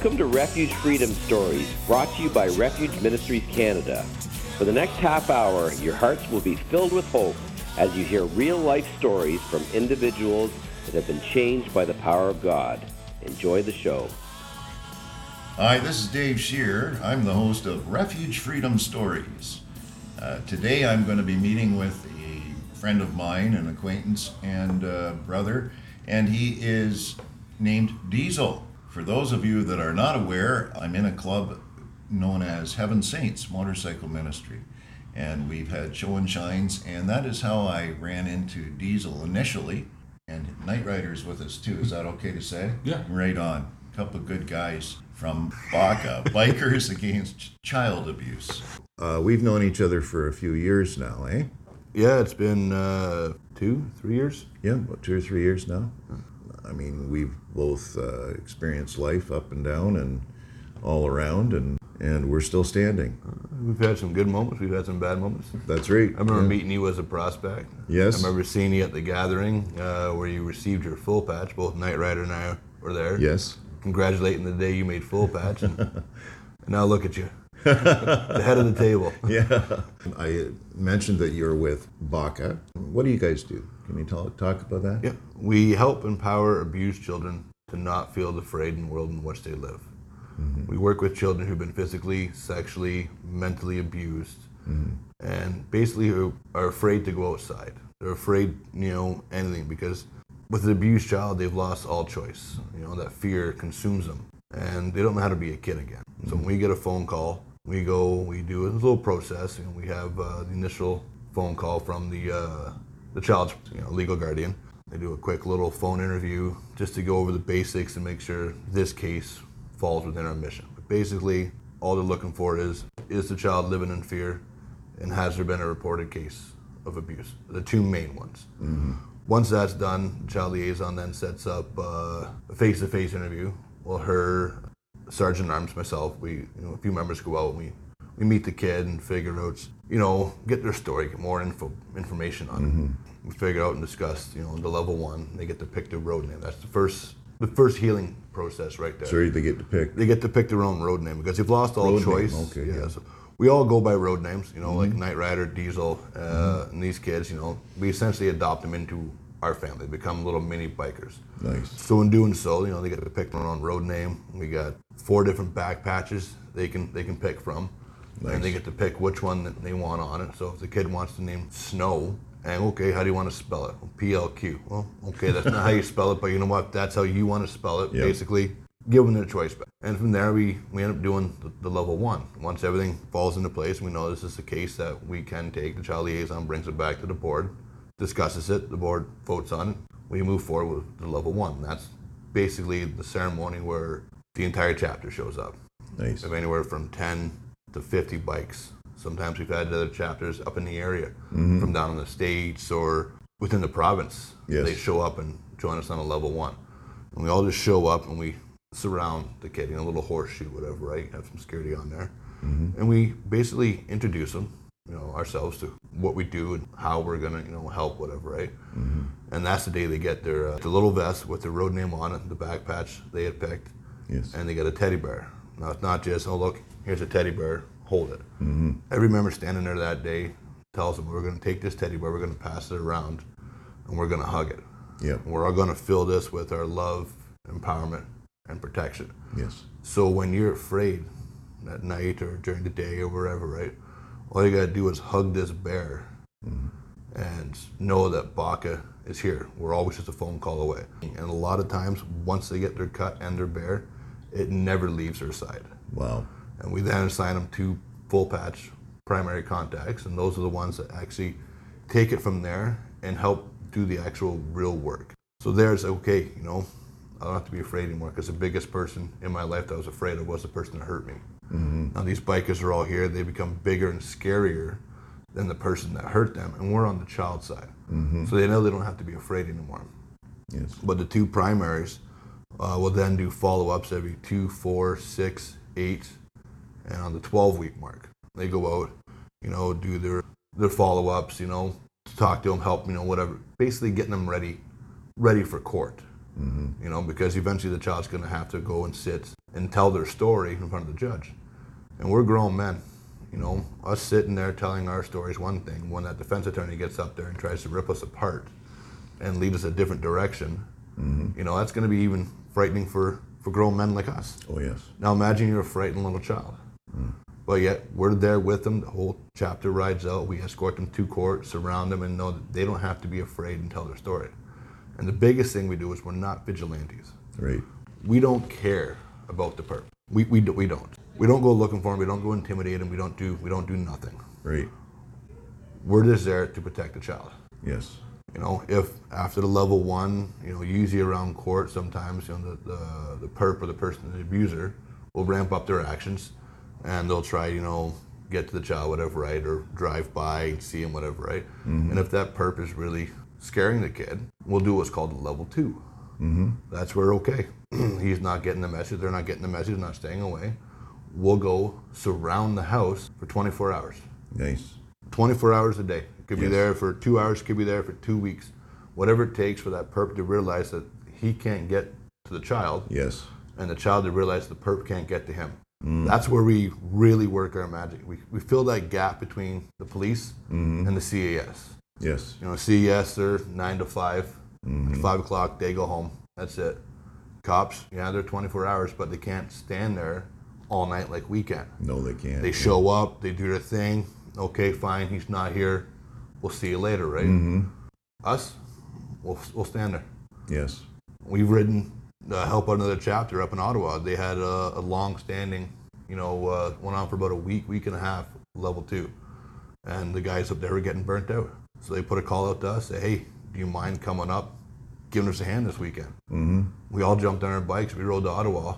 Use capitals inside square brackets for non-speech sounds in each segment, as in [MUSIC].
Welcome to Refuge Freedom Stories, brought to you by Refuge Ministries Canada. For the next half hour, your hearts will be filled with hope as you hear real life stories from individuals that have been changed by the power of God. Enjoy the show. Hi, this is Dave Shear. I'm the host of Refuge Freedom Stories. Uh, today I'm going to be meeting with a friend of mine, an acquaintance and uh, brother, and he is named Diesel. For those of you that are not aware, I'm in a club known as Heaven Saints Motorcycle Ministry. And we've had show and shines, and that is how I ran into Diesel initially. And NightRyder's with us too. Is that okay to say? Yeah. Right on. A Couple good guys from BACA, [LAUGHS] Bikers Against Child Abuse. Uh, we've known each other for a few years now, eh? Yeah, it's been uh, two, three years. Yeah, about two or three years now. I mean, we've both uh, experienced life up and down and all around, and, and we're still standing. We've had some good moments. We've had some bad moments. That's right. I remember Yeah. meeting you as a prospect. Yes. I remember seeing you at the gathering uh, where you received your full patch. Both NightRyder and I were there. Yes. Congratulating the day you made full patch. And, [LAUGHS] and now look at you, [LAUGHS] the head of the table. Yeah. I mentioned that you're with BACA. What do you guys do? Can you talk, talk about that? Yeah. We help empower abused children to not feel afraid in the world in which they live. We work with children who've been physically, sexually, mentally abused, and basically who are afraid to go outside. They're afraid, you know, anything because with an abused child, they've lost all choice. You know, that fear consumes them, and they don't know how to be a kid again. So when we get a phone call, we go, we do a little process, and we have uh, the initial phone call from the uh, the child's you know, legal guardian. They do a quick little phone interview just to go over the basics and make sure this case falls within our mission. But basically, all they're looking for is is the child living in fear, and has there been a reported case of abuse? The two main ones. Once that's done, the child liaison then sets up uh, a face-to-face interview. Well, her sergeant arms, myself, we you know a few members go out and we we meet the kid and figure out you know get their story, get more info information on it. We figure out and discuss you know the level one. They get to pick their road name. That's the first the first healing process right there. So they get to pick. They get to pick their own road name because they've lost all Road name, choice. okay, yeah. Mm-hmm. So we all go by road names, you know, like NightRyder, Diesel, uh, and these kids. You know, we essentially adopt them into our family, become little mini bikers. Nice. So in doing so, you know, they get to pick their own road name. We got four different back patches they can they can pick from, and they get to pick which one that they want on it. So if the kid wants to name Snow, and okay, how do you want to spell it? PLQ. Well, okay, that's not how you spell it, but you know what? That's how you want to spell it. Yeah. Basically, give them their choice back. And from there, we, we end up doing the, the level one. Once everything falls into place, we know this is a case that we can take. The child liaison brings it back to the board, discusses it, the board votes on it. We move forward with the level one. That's basically the ceremony where the entire chapter shows up. Nice. Have anywhere from 10 to 50 bikes. Sometimes we've had other chapters up in the area, mm-hmm. from down in the States or within the province. Yes. They show up and join us on a level one. And we all just show up and we surround the kid in a little horseshoe, whatever, right? Have some security on there. Mm-hmm. And we basically introduce them, you know, ourselves to what we do and how we're going to, you know, help, whatever, right? Mm-hmm. And that's the day they get their uh, the little vest with their road name on it, the back patch they had picked Yes. and they get a teddy bear. Now it's not just oh look, here's a teddy bear, hold it. Mm-hmm. Every member standing there that day tells them we're going to take this teddy bear, we're going to pass it around, and we're going to hug it. Yeah. We're all going to fill this with our love, empowerment, and protection. Yes. So when you're afraid at night or during the day or wherever, right? All you gotta do is hug this bear and know that Baca is here. We're always just a phone call away. And a lot of times, once they get their cut and their bear, it never leaves their side. Wow. And we then assign them to full patch primary contacts, and those are the ones that actually take it from there and help do the actual real work. So there's okay, you know, I don't have to be afraid anymore because the biggest person in my life that I was afraid of was the person that hurt me. Now these bikers are all here; they become bigger and scarier than the person that hurt them, and we're on the child side, so they know they don't have to be afraid anymore. Yes. But the two primaries uh, will then do follow ups every two, four, six, eight, and on the 12 week mark, they go out, you know, do their their follow ups, you know, talk to them, help, you know, whatever. Basically, getting them ready, ready for court. Mm-hmm. You know, because eventually the child's going to have to go and sit and tell their story in front of the judge. And we're grown men. You know, us sitting there telling our stories one thing. When that defense attorney gets up there and tries to rip us apart and lead us a different direction, mm-hmm. you know, that's going to be even frightening for, for grown men like us. Oh, yes. Now imagine you're a frightened little child. But yet we're there with them. The whole chapter rides out. We escort them to court, surround them, and know that they don't have to be afraid and tell their story. And the biggest thing we do is we're not vigilantes. Right. We don't care about the perp. We, we, we don't. We don't go looking for them. We don't go intimidate them. We don't do we don't do nothing. Right. We're just there to protect the child. Yes. You know, if after the level one, you know, usually around court, sometimes you know the, the, the perp or the person, the abuser, will ramp up their actions, and they'll try, you know, get to the child, whatever, right, or drive by and see him, whatever, right. And if that perp is really scaring the kid, we'll do what's called a level 2 Mm-hmm. That's where okay, [CLEARS THROAT] he's not getting the message, they're not getting the message, not staying away. We'll go surround the house for 24 hours. Nice. 24 hours a day. Could be there for two hours, could be there for two weeks. Whatever it takes for that perp to realize that he can't get to the child Yes. and the child to realize the perp can't get to him. Mm. That's where we really work our magic. We, we fill that gap between the police mm-hmm. and the CAS. Yes. You know, CAS, they're nine to 5 At mm-hmm. five o'clock, they go home. That's it. Cops, yeah, they're 24 hours, but they can't stand there all night like we can. No, they can't. They show up, they do their thing. Okay, fine, he's not here. We'll see you later, right? Mm-hmm. Us, we'll, we'll stand there. Yes. We've ridden uh, help out another chapter up in Ottawa. They had a, a long-standing, you know, uh, went on for about a week, week and a half, level two, and the guys up there were getting burnt out. So they put a call out to us, say, "Hey, do you mind coming up, giving us a hand this weekend?" Mm-hmm. We all jumped on our bikes. We rode to Ottawa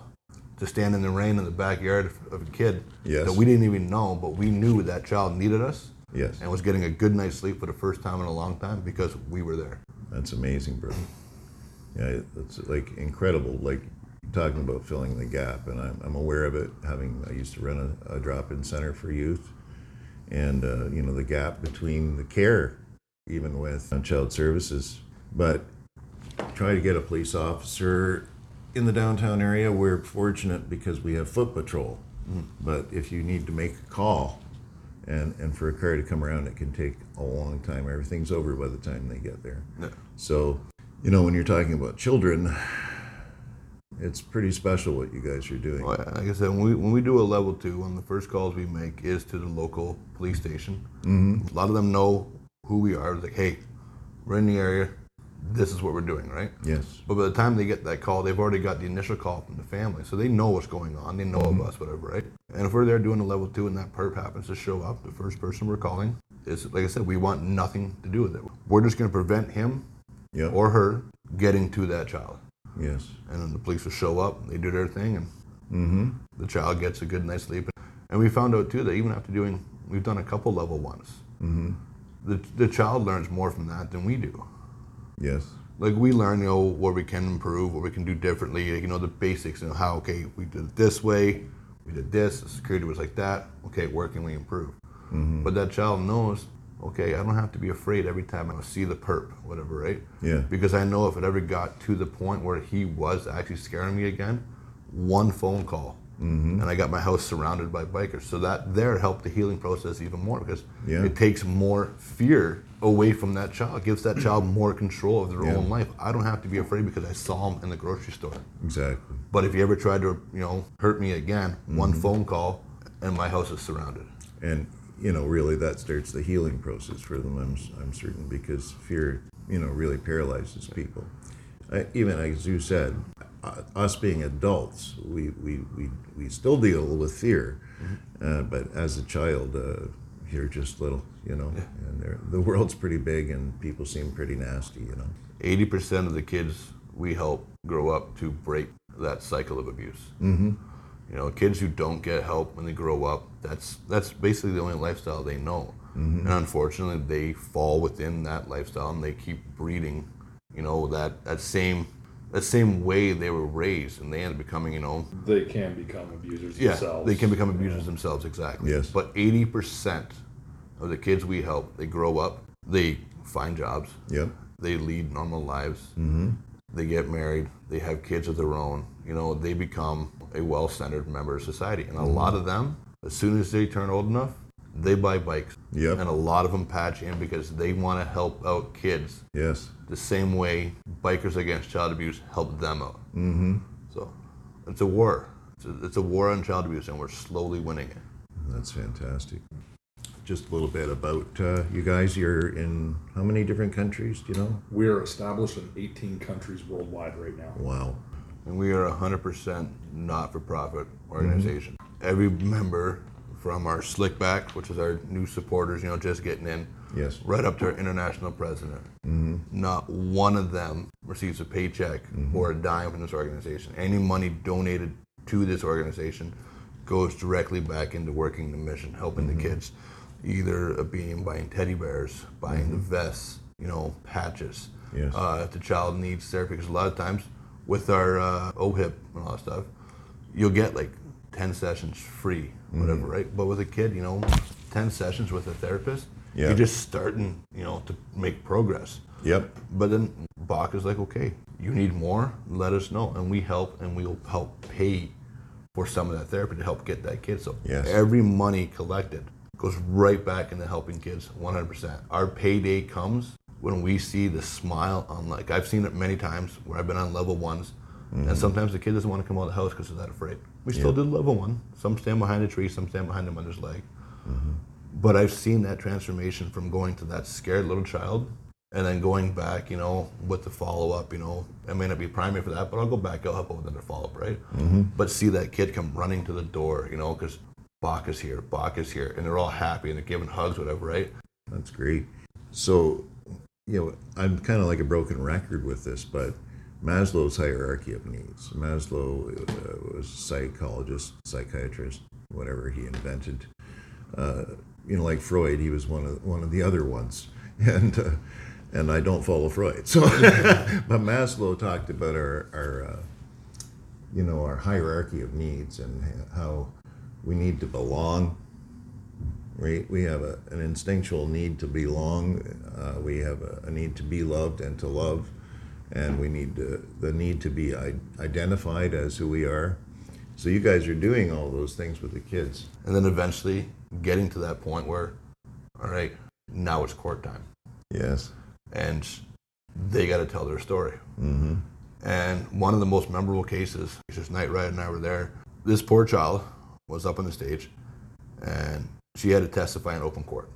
to stand in the rain in the backyard of- of a kid Yes. that we didn't even know, but we knew that child needed us Yes. and was getting a good night's sleep for the first time in a long time because we were there. That's amazing, bro. Yeah, it's like incredible. Like talking about filling the gap, and I'm, I'm aware of it. Having I used to run a, a drop-in center for youth, and uh, you know the gap between the care, even with uh, child services. But try to get a police officer in the downtown area. We're fortunate because we have foot patrol. But if you need to make a call, and and for a car to come around, it can take a long time. Everything's over by the time they get there. Yeah. So, you know, when you're talking about children, it's pretty special what you guys are doing. Well, Like I said, when we, when we do a level two, one of the first calls we make is to the local police station. Mm-hmm. A lot of them know who we are. It's like, hey, we're in the area. This is what we're doing, right? Yes. But by the time they get that call, they've already got the initial call from the family, so they know what's going on. They know of us, whatever, right? And if we're there doing a level two and that perp happens to show up, the first person we're calling is, like I said, we want nothing to do with it. We're just going to prevent him Yeah. or her getting to that child. yes. And then the police will show up, they do their thing, and mm-hmm. the child gets a good night's sleep. And we found out too that even after doing, we've done a couple level ones, mm-hmm. the, the child learns more from that than we do. Yes. Like we learn, you know, what we can improve, what we can do differently, like, you know, the basics, you know, how, okay, we did it this way, we did this, the security was like that, okay, where can we improve? Mm-hmm. But that child knows, okay, I don't have to be afraid every time I see the perp, whatever, right? Yeah. Because I know if it ever got to the point where he was actually scaring me again, one phone call, and I got my house surrounded by bikers. So that there helped the healing process even more because Yeah. it takes more fear away from that child, gives that [CLEARS THROAT] child more control of their Yeah. own life. I don't have to be afraid because I saw him in the grocery store. Exactly. But if you ever tried to, you know, hurt me again, Mm-hmm. one phone call and my house is surrounded. And you know, really, that starts the healing process for them. I'm I'm certain because fear, you know, really paralyzes people. I, even as you said, uh, us being adults, we we, we, we still deal with fear, uh, but as a child, uh, you're just little, you know, and the world's pretty big and people seem pretty nasty, you know. 80% of the kids we help grow up to break that cycle of abuse. Mm-hmm. You know, kids who don't get help when they grow up, that's that's basically the only lifestyle they know. And unfortunately, they fall within that lifestyle and they keep breeding, you know, that, that same that same way they were raised and they end up becoming, you know, they can become abusers yeah, themselves. they can become abusers themselves, exactly. Yes. But 80% of the kids we help, they grow up, they find jobs, Yep. they lead normal lives. Mm-hmm. They get married. They have kids of their own. You know, they become a well-centered member of society. And a lot of them, as soon as they turn old enough, they buy bikes. Yep. And a lot of them patch in because they want to help out kids Yes. the same way Bikers Against Child Abuse help them out. Mm-hmm. So it's a war. It's a, it's a war on child abuse, and we're slowly winning it. That's fantastic. Just a little bit about uh, you guys. You're in how many different countries? Do you know? We are established in 18 countries worldwide right now. Wow. And we are a 100% not-for-profit organization. Mm-hmm. Every member, from our Slickback, which is our new supporters, you know, just getting in, Yes. right up to our international president, mm-hmm. not one of them receives a paycheck mm-hmm. or a dime from this organization. Any money donated to this organization goes directly back into working the mission, helping the kids, either being buying teddy bears, buying the vests, you know, patches. Yes. Uh, if the child needs therapy, because a lot of times with our uh, OHIP and all that stuff, you'll get like 10 sessions free, whatever, right? But with a kid, you know, 10 sessions with a therapist, Yeah. you're just starting, you know, to make progress. Yep. But then Baca is like, okay, you need more, let us know. And we help and we'll help pay for some of that therapy to help get that kid. So Yes. every money collected goes right back into helping kids 100%. Our payday comes when we see the smile on, like, I've seen it many times where I've been on level ones. And mm-hmm. sometimes the kid doesn't want to come out of the house because they're that afraid. We still did level one. Some stand behind a tree, some stand behind their mother's leg. Mm-hmm. But I've seen that transformation from going to that scared little child and then going back, you know, with the follow up, you know, I may not be primary for that, but I'll go back, I'll help out with the follow up, right? Mm-hmm. But see that kid come running to the door, you know, because Baca is here, Baca is here, and they're all happy and they're giving hugs, whatever, right? That's great. So, you know, I'm kind of like a broken record with this, but Maslow's hierarchy of needs. Maslow uh, was a psychologist, psychiatrist, whatever he invented. Uh, you know, like Freud, he was one of one of the other ones, [LAUGHS] and uh, and I don't follow Freud. So, [LAUGHS] but Maslow talked about our our uh, you know our hierarchy of needs and how we need to belong we, we have a, an instinctual need to belong. Uh, we have a, a need to be loved and to love, and we need to, the need to be identified as who we are. So you guys are doing all those things with the kids. And then eventually getting to that point where, all right, now it's court time. Yes. and they got to tell their story. Mm-hmm. And one of the most memorable cases, just NightRyder and I were there. This poor child was up on the stage, and she had to testify in open court.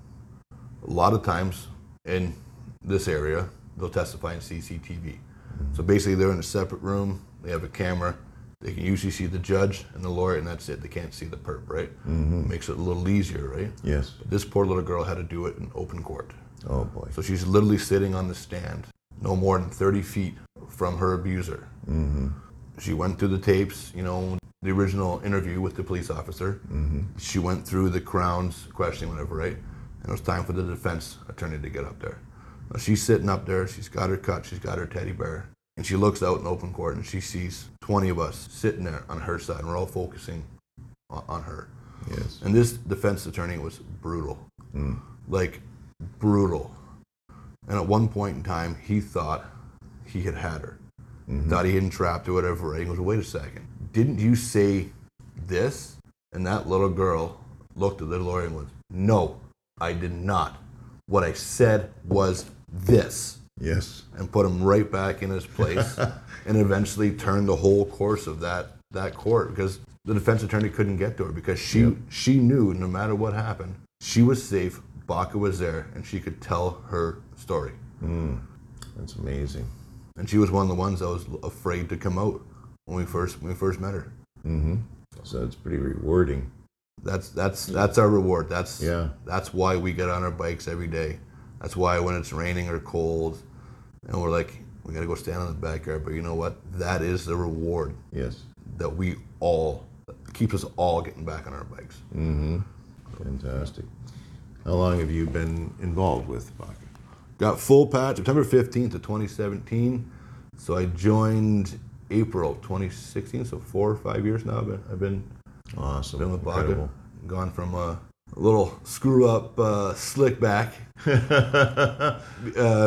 A lot of times in this area, they'll testify in CCTV. So basically, they're in a separate room. They have a camera. They can usually see the judge and the lawyer, and that's it. They can't see the perp, right? Makes it a little easier, right? Yes. But this poor little girl had to do it in open court. Oh boy. So she's literally sitting on the stand, no more than 30 feet from her abuser. Mm-hmm. She went through the tapes, you know, the original interview with the police officer. Mm-hmm. She went through the Crown's questioning, whatever, right? And it was time for the defense attorney to get up there. Now she's sitting up there, she's got her cut, she's got her teddy bear, and she looks out in open court and she sees 20 of us sitting there on her side, and we're all focusing on, on her. Yes. And this defense attorney was brutal. Like, brutal. And at one point in time, he thought he had had her. Mm-hmm. Thought he had trapped or whatever. And he goes, wait a second. Didn't you say this? And that little girl looked at the lawyer and went, no, I did not. What I said was this Yes. and put him right back in his place [LAUGHS] and eventually turned the whole course of that that court because the defense attorney couldn't get to her because she she knew no matter what happened she was safe Baca was there and she could tell her story hmm. That's amazing. And she was one of the ones that was afraid to come out when we first when we first met her So it's pretty rewarding. that's that's that's our reward that's Yeah. that's why we get on our bikes every day that's why when it's raining or cold and we're like we got to go stand in the backyard but you know what that is the reward Yes. that we all keeps us all getting back on our bikes. Mm-hmm. Fantastic. How long have you been involved with Baca? Got full patch September 15th of 2017. So I joined April 2016. So four or five years now. I've been I've been, Awesome. been with Baca. Gone from a little screw up uh, slick back. [LAUGHS] uh,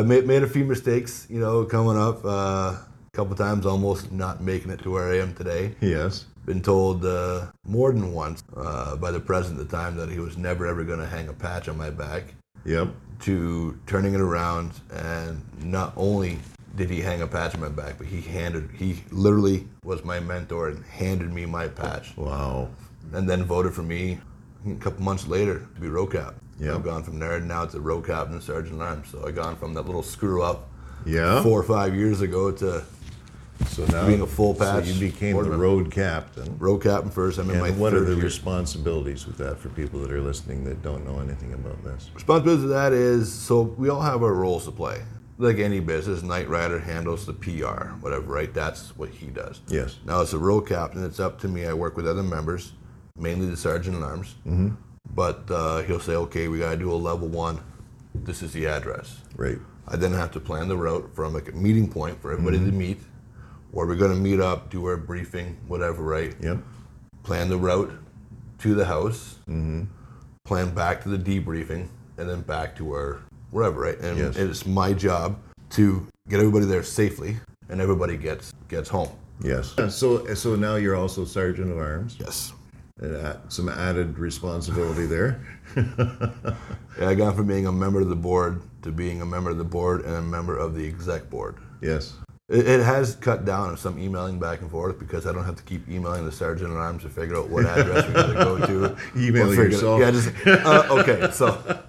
made, made a few mistakes, you know, coming up. Uh, couple times almost not making it to where I am today. Yes. Been told uh, more than once uh, by the president at the time that he was never ever going to hang a patch on my back. Yep. To turning it around, and not only did he hang a patch on my back, but he handed he literally was my mentor and handed me my patch, Wow. and then voted for me a couple months later to be row cap. Yeah. I've gone from there now to row captain and sergeant at arms. So I gone from that little screw up Yeah. four or five years ago to So now being a full patch So you became the member. road captain. Road captain first. I'm in my And what are the year. responsibilities with that for people that are listening that don't know anything about this? Responsibility to that is so we all have our roles to play. Like any business, NightRyder handles the PR, whatever, right? That's what he does. Yes. Now, as a road captain, it's up to me. I work with other members, mainly the sergeant at arms. Mm-hmm. But uh, he'll say, okay, we got to do a level one. This is the address. Right. I then have to plan the route from like a meeting point for everybody Mm-hmm. to meet, where we're going to meet up, do our briefing, whatever, right? Yep. plan the route to the house, Mm-hmm. plan back to the debriefing, and then back to our wherever, right? And Yes. it's my job to get everybody there safely, and everybody gets gets home. Yes. So so now you're also sergeant of arms. Yes. And uh, some added responsibility there. [LAUGHS] Yeah, I got from being a member of the board to being a member of the board and a member of the exec board. Yes. It, it has cut down on some emailing back and forth because I don't have to keep emailing the sergeant at arms to figure out what address we gotta go to. [LAUGHS] Email it- yourself. Yeah, just uh, okay. So,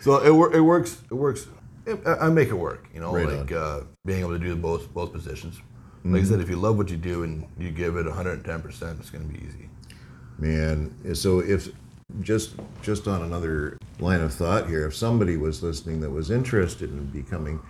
so it, it works. It works. It, I make it work. You know, Right like uh, being able to do both both positions. Like I said, if you love what you do and you give it 110 percent, it's going to be easy. Man, so if just just on another line of thought here, if somebody was listening that was interested in becoming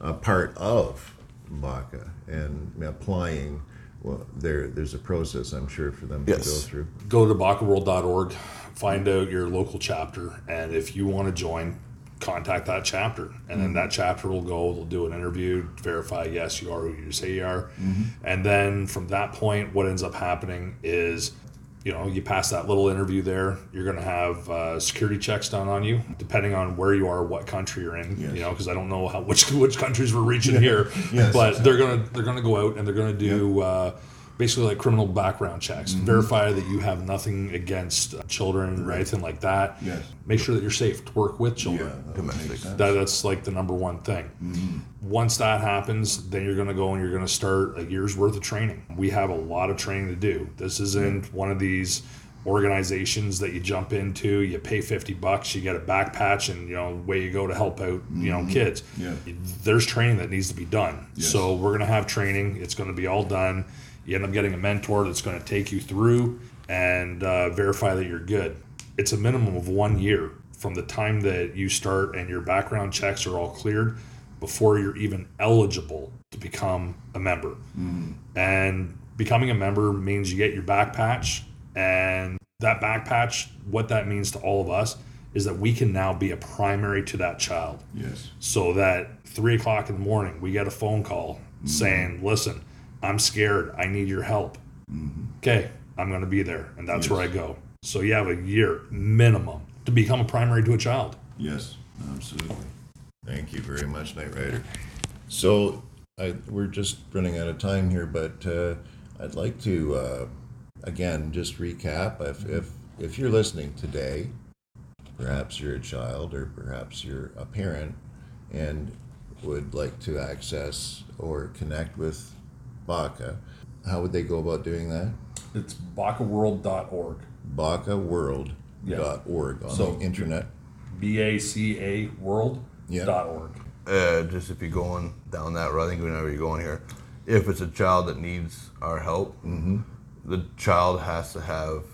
a part of BACA and applying, well, there there's a process I'm sure for them to go through. Go to bacaworld.org, find out your local chapter, and if you want to join, contact that chapter. And then that chapter will go, they'll do an interview, verify, yes, you are who you say you are. Mm-hmm. And then from that point, what ends up happening is you know, you pass that little interview there, you're going to have uh, security checks done on you, depending on where you are, what country you're in. You know, because I don't know how which [LAUGHS] which countries we're reaching here, Yes, but they're gonna they're gonna go out and they're gonna do uh, basically like criminal background checks, Mm-hmm. verify that you have nothing against uh, children or anything like that. Yes. Make sure that you're safe to work with children. Domestic. That, that's like the number one thing. Once that happens, then you're going to go and you're going to start a year's worth of training. We have a lot of training to do. This isn't one of these organizations that you jump into, you pay 50 bucks, you get a back patch, and you know, away you go to help out, you know, kids. Yeah. There's training that needs to be done. So we're going to have training. It's going to be all done. You end up getting a mentor that's going to take you through and uh, verify that you're good. It's a minimum of one year from the time that you start and your background checks are all cleared before you're even eligible to become a member. And becoming a member means you get your back patch. And that back patch, what that means to all of us is that we can now be a primary to that child Yes. so that three o'clock in the morning we get a phone call saying listen i'm scared i need your help okay i'm going to be there and that's where i go so you have a year minimum to become a primary to a child Yes, absolutely. Thank you very much, NightRyder. So I, we're just running out of time here, but uh, I'd like to uh, again just recap. If, if if you're listening today, perhaps you're a child or perhaps you're a parent and would like to access or connect with BACA, how would they go about doing that? it's bacaworld.org BACAworld.org on So- the internet. b-a-c-a world.org Uh, just if you're going down that road, I think we know where you're going here. If it's a child that needs our help, the child has to have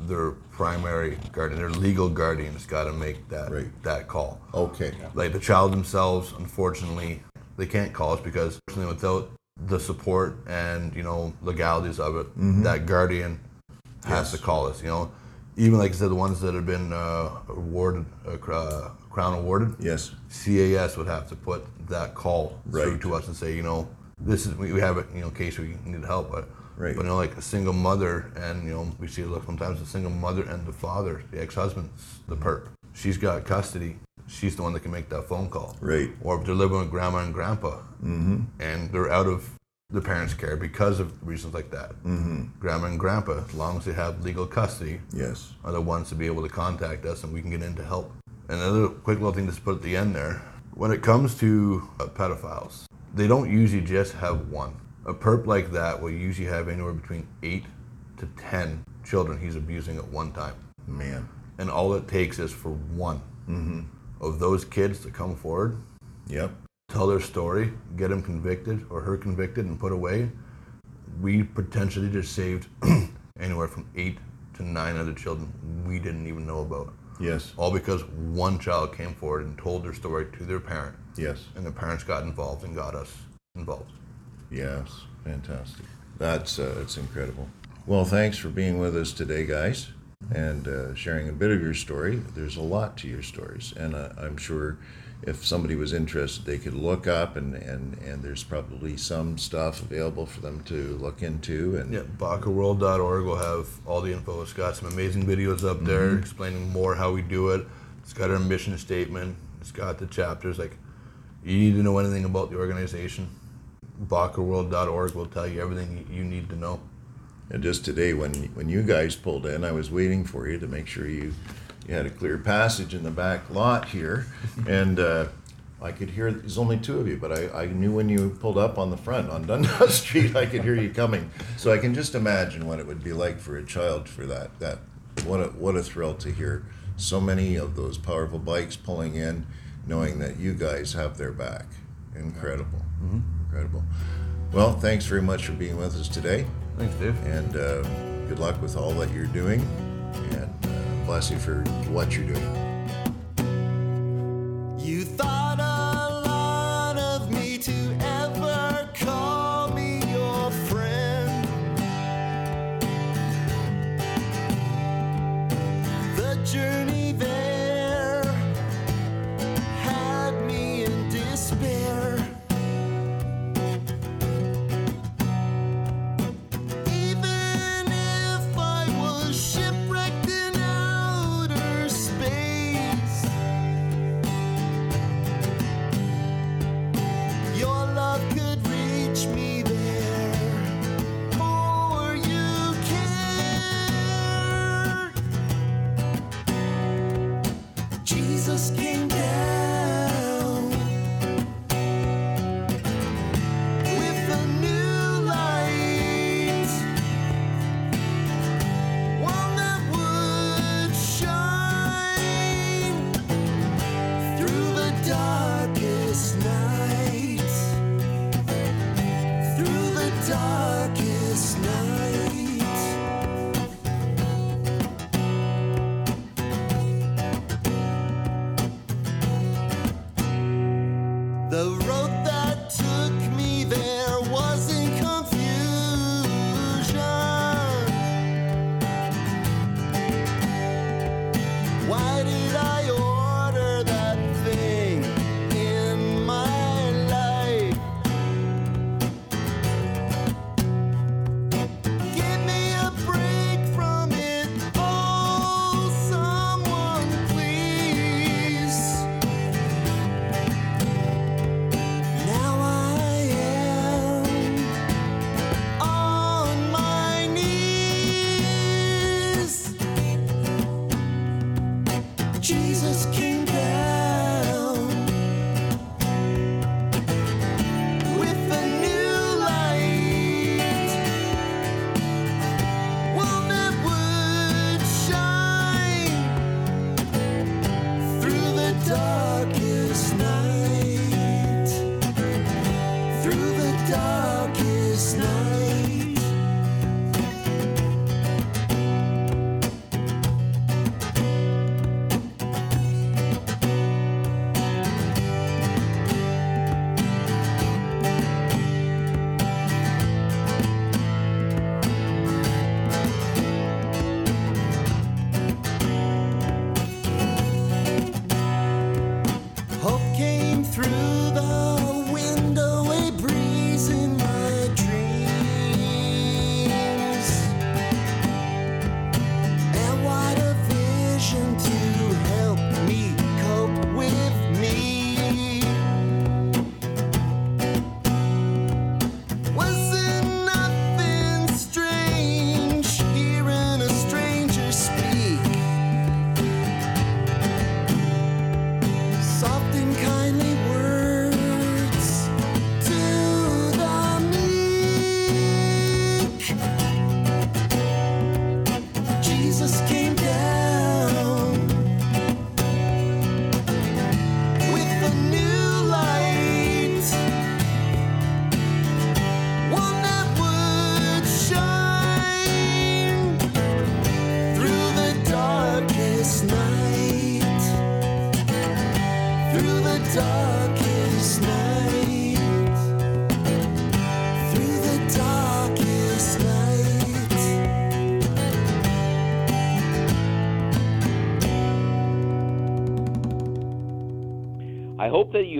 their primary guardian, their legal guardian has got to make that Right. that call. Okay. Like the child themselves, unfortunately, they can't call us because unfortunately, without the support and you know legalities of it, that guardian has to call us. You know, even like I said, the ones that have been uh, awarded, uh, uh, crown awarded, Yes. CAS would have to put that call through to us and say, you know, this is we we have it, you know, in case we need help. But Right. but you know, like a single mother, and you know, we see it sometimes a single mother and the father, the ex-husband's the perp. She's got custody. She's the one that can make that phone call. Right. Or if they're living with grandma and grandpa, and they're out of the parents care because of reasons like that. Mm-hmm. Grandma and grandpa, as long as they have legal custody, Yes. are the ones to be able to contact us and we can get in to help. And another quick little thing to put at the end there when it comes to uh, pedophiles, they don't usually just have one. A perp like that will usually have anywhere between 8 to 10 children he's abusing at one time. Man. And all it takes is for one of those kids to come forward, Yep. tell their story, get him convicted or her convicted and put away. We potentially just saved [CLEARS THROAT] anywhere from eight to nine other children we didn't even know about. Yes. All because one child came forward and told their story to their parent, Yes. and the parents got involved and got us involved. Yes. Fantastic. That's uh, it's incredible. Well, thanks for being with us today, guys, and uh, sharing a bit of your story. There's a lot to your stories, and uh, I'm sure if somebody was interested, they could look up, and, and, and there's probably some stuff available for them to look into. And Yeah, BacaWorld.org will have all the info. It's got some amazing videos up there explaining more how we do it. It's got our mission statement. It's got the chapters. Like, you need to know anything about the organization. BacaWorld.org will tell you everything you need to know. And just today, when when you guys pulled in, I was waiting for you to make sure you you had a clear passage in the back lot here, [LAUGHS] and uh, I could hear. There's only two of you, but I, I knew when you pulled up on the front on [LAUGHS] Dundas Street, I could hear you coming. So I can just imagine what it would be like for a child for that. That what a what a thrill to hear so many of those powerful bikes pulling in, knowing that you guys have their back. Incredible, incredible. Well, thanks very much for being with us today Thanks, Dave. and uh, good luck with all that you're doing and uh, bless you for what you're doing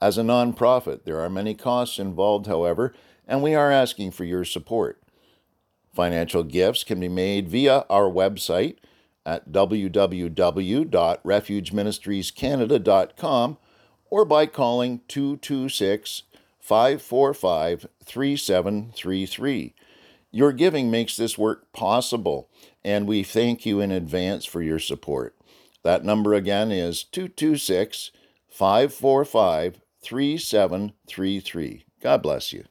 As a nonprofit, there are many costs involved, however, and we are asking for your support. Financial gifts can be made via our website at www.refugeministriescanada.com or by calling 226 545 3733. Your giving makes this work possible, and we thank you in advance for your support. That number again is 226 545 3733. God bless you.